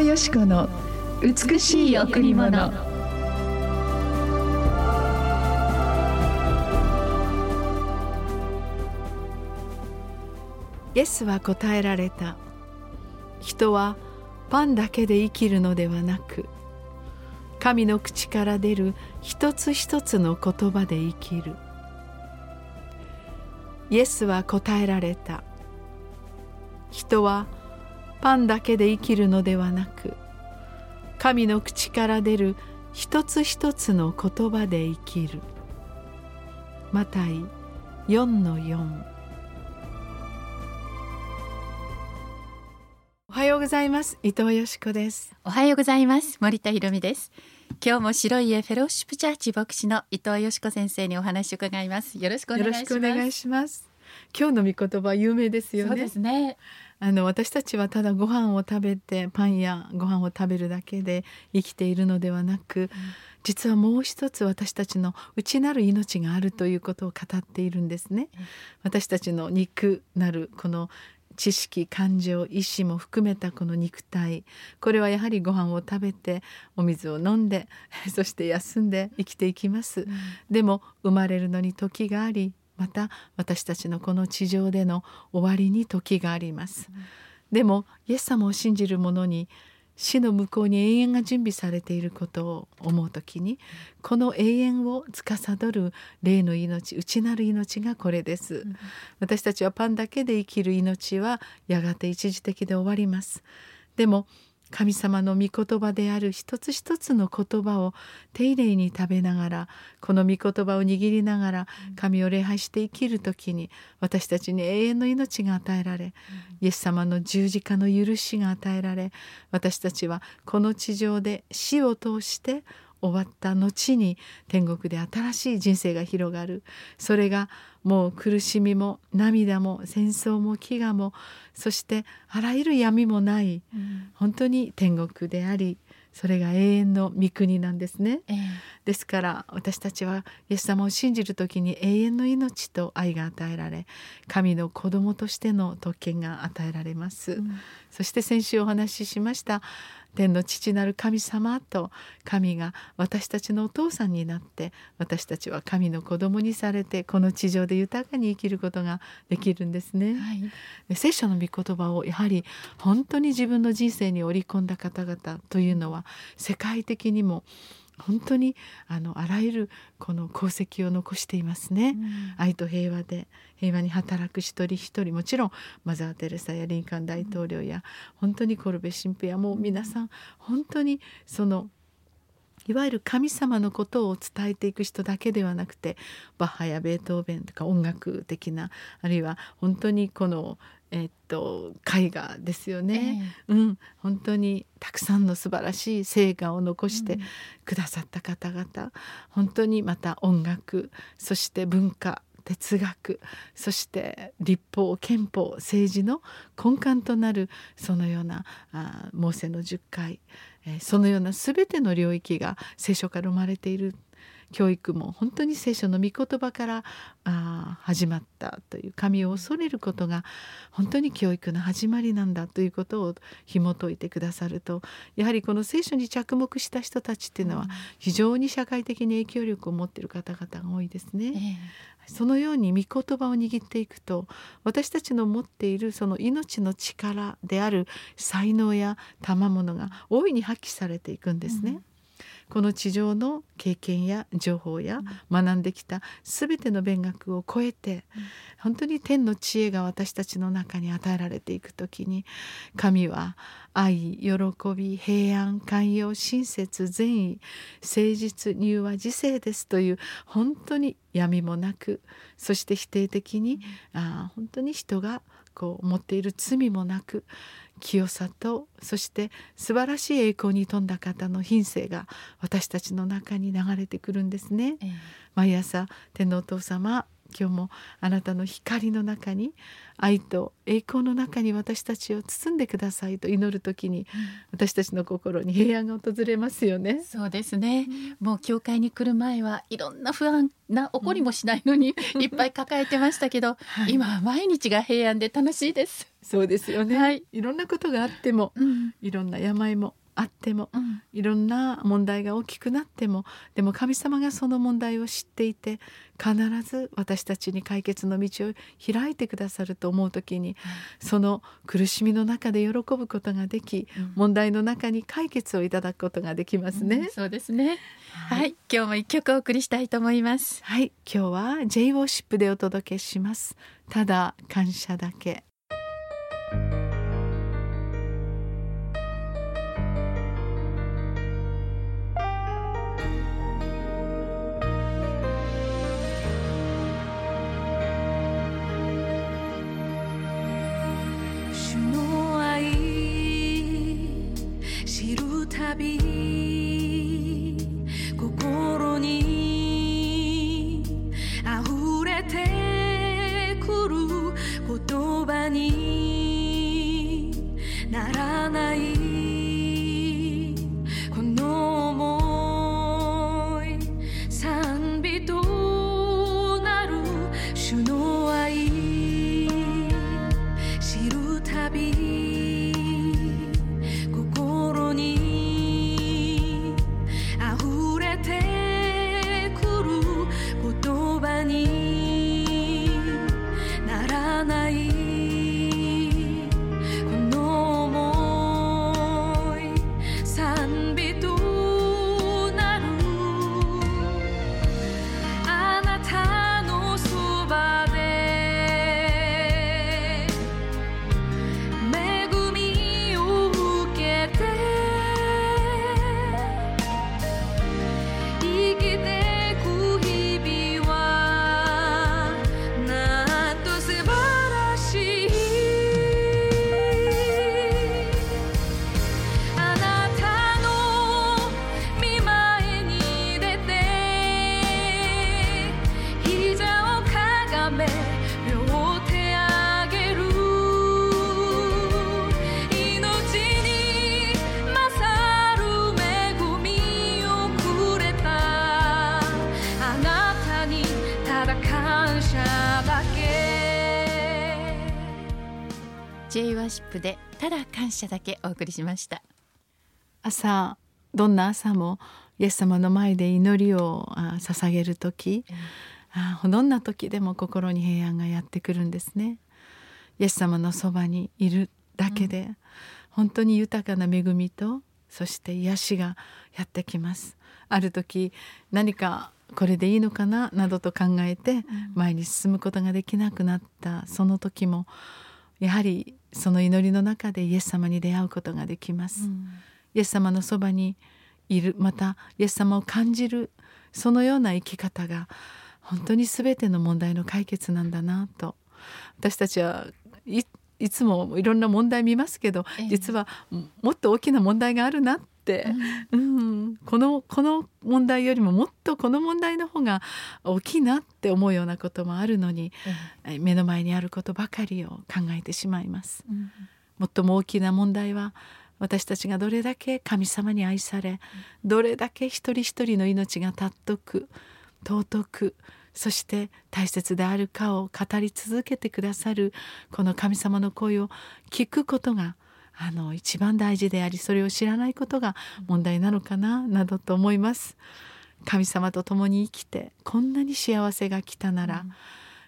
藤よし子の美しい贈り物。イエスは答えられた。人はパンだけで生きるのではなく神の口から出る一つ一つの言葉で生きる。イエスは答えられた。人はパンだけで生きるのではなく神の口から出る一つ一つの言葉で生きる。マタイ4の4おはようございます。伊藤よしこです。おはようございます。森田博美です。今日も白い家フェローシップチャーチ牧師の伊藤よしこ先生にお話を伺います。よろしくお願いします今日の御言葉有名ですよね。ね。あの私たちはただご飯を食べてパンやご飯を食べるだけで生きているのではなく、うん、実はもう一つ私たちの内なる命があるということを語っているんですね。うん、私たちの肉なるこの知識感情意志も含めたこの肉体。これはやはりご飯を食べてお水を飲んで そして休んで生きていきます、うん、でも生まれるのに時がありまた私たちのこの地上での終わりに時があります、うん、でもイエス様を信じる者に死の向こうに永遠が準備されていることを思う時にこの永遠を司る霊の命内なる命がこれです、うん、私たちはパンだけで生きる命はやがて一時的で終わります。でも神様の御言葉である一つ一つの言葉を丁寧に食べながらこの御言葉を握りながら神を礼拝して生きる時に私たちに永遠の命が与えられイエス様の十字架の許しが与えられ私たちはこの地上で死を通して終わった後に天国で新しい人生が広がる。それがもう苦しみも涙も戦争も飢餓もそしてあらゆる闇もない、うん、本当に天国でありそれが永遠の御国なんですね、えー、ですから私たちはイエス様を信じる時に永遠の命と愛が与えられ神の子供としての特権が与えられます、うん、そして先週お話ししました天の父なる神様と神が私たちのお父さんになって私たちは神の子供にされてこの地上で豊かに生きることができるんですね。はい、聖書の御言葉をやはり本当に自分の人生に織り込んだ方々というのは世界的にも本当にあのあらゆるこの功績を残していますね、うん、愛と平和で平和に働く一人一人。もちろんマザー・テレサやリンカン大統領や、うん、本当にコルベ神父やもう皆さん本当にそのいわゆる神様のことを伝えていく人だけではなくてバッハやベートーベンとか音楽的なあるいは本当にこのえっと絵画ですよね、えー、うん。本当にたくさんの素晴らしい成果を残してくださった方々、うん、本当にまた音楽そして文化哲学そして立法憲法政治の根幹となるそのようなあモーセの10回、えー、そのような全ての領域が聖書から生まれている教育も本当に聖書の御言葉からあ始まったという神を恐れることが本当に教育の始まりなんだということを紐解いてくださるとやはりこの聖書に着目した人たちっていうのは非常に社会的に影響力を持っている方々が多いですね。えー、そのように御言葉を握っていくと私たちの持っているその命の力である才能や賜物が大いに発揮されていくんですね。うんこの地上の経験や情報や学んできた全ての勉学を超えて本当に天の知恵が私たちの中に与えられていく時に神は愛喜び平安寛容親切善意誠実柔和自制ですという本当に闇もなくそして否定的にあ本当に人がこう持っている罪もなく清さとそして素晴らしい栄光に富んだ方の品性が私たちの中に流れてくるんですね。えー、毎朝天皇お父様今日もあなたの光の中に愛と栄光の中に私たちを包んでくださいと祈る時に、私たちの心に平安が訪れますよね。そうですね、もう教会に来る前はいろんな不安な起こりもしないのに、いっぱい抱えてましたけど、はい。今は毎日が平安で楽しいです。そうですよね、はい。いろんなことがあってもうん。いろんな病もあってもうんいろんな問題が大きくなってもでも神様がその問題を知っていて必ず私たちに解決の道を開いてくださると思う時にその苦しみの中で喜ぶことができうん問題の中に解決をいただくことができますうんね。そうですね。ははいい、今日も一曲お送りしたいと思います。はい、今日は J ウォーシップでお届けします。ただ感謝だけ。J ワーシップでただ感謝だけお送りしました。朝どんな朝もイエス様の前で祈りをあ捧げる時あどんな時でも心に平安がやってくるんですね。イエス様のそばにいるだけで、本当に豊かな恵みとそして癒しがやってきます。ある時何かこれでいいのかななどと考えて前に進むことができなくなったその時もやはりその祈りの中でイエス様に出会うことができます。イエス様のそばにいるまたイエス様を感じるそのような生き方が本当に全ての問題の解決なんだなと。私たちはいいつもいろんな問題見ますけど、ええ。実はもっと大きな問題があるなって、うん。このこの問題よりももっとこの問題の方が大きいなって思うようなこともあるのにえ目の前にあることばかりを考えてしまいます。うん。最も大きな問題は私たちがどれだけ神様に愛されどれだけ一人一人の命が尊く尊くそして大切であるかを語り続けてくださるこの神様の声を聞くことがあの一番大事でありそれを知らないことが問題なのかななどと思います。神様と共に生きてこんなに幸せが来たなら、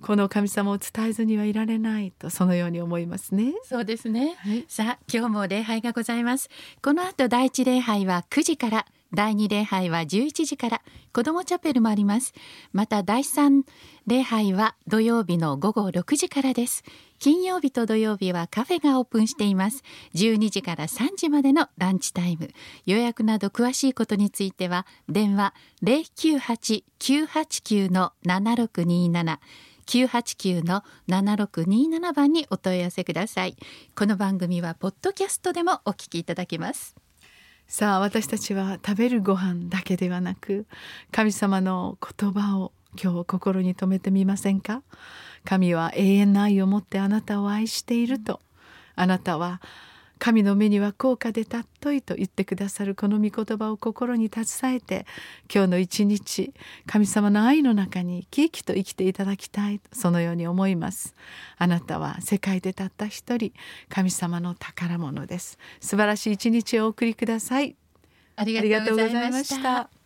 この神様を伝えずにはいられないとそのように思いますね。そうですね。はいさあ今日も礼拝がございます。この後第一礼拝は9時から。第二礼拝は11時から子どもチャペルもあります。また第三礼拝は土曜日の午後6時からです。金曜日と土曜日はカフェがオープンしています。12時から3時までのランチタイム。予約など詳しいことについては電話098-989-7627 989-7627番にお問い合わせください。この番組はポッドキャストでもお聞きいただけます。さあ私たちは食べるご飯だけではなく神様の言葉を今日心に留めてみませんか？神は永遠の愛を持ってあなたを愛していると。あなたは神の目には高価で尊いと言ってくださるこの御言葉を心に携えて今日の一日神様の愛の中に生き生きと生きていただきたいそのように思います。あなたは世界でたった一人神様の宝物です。素晴らしい一日をお送りください。ありがとうございました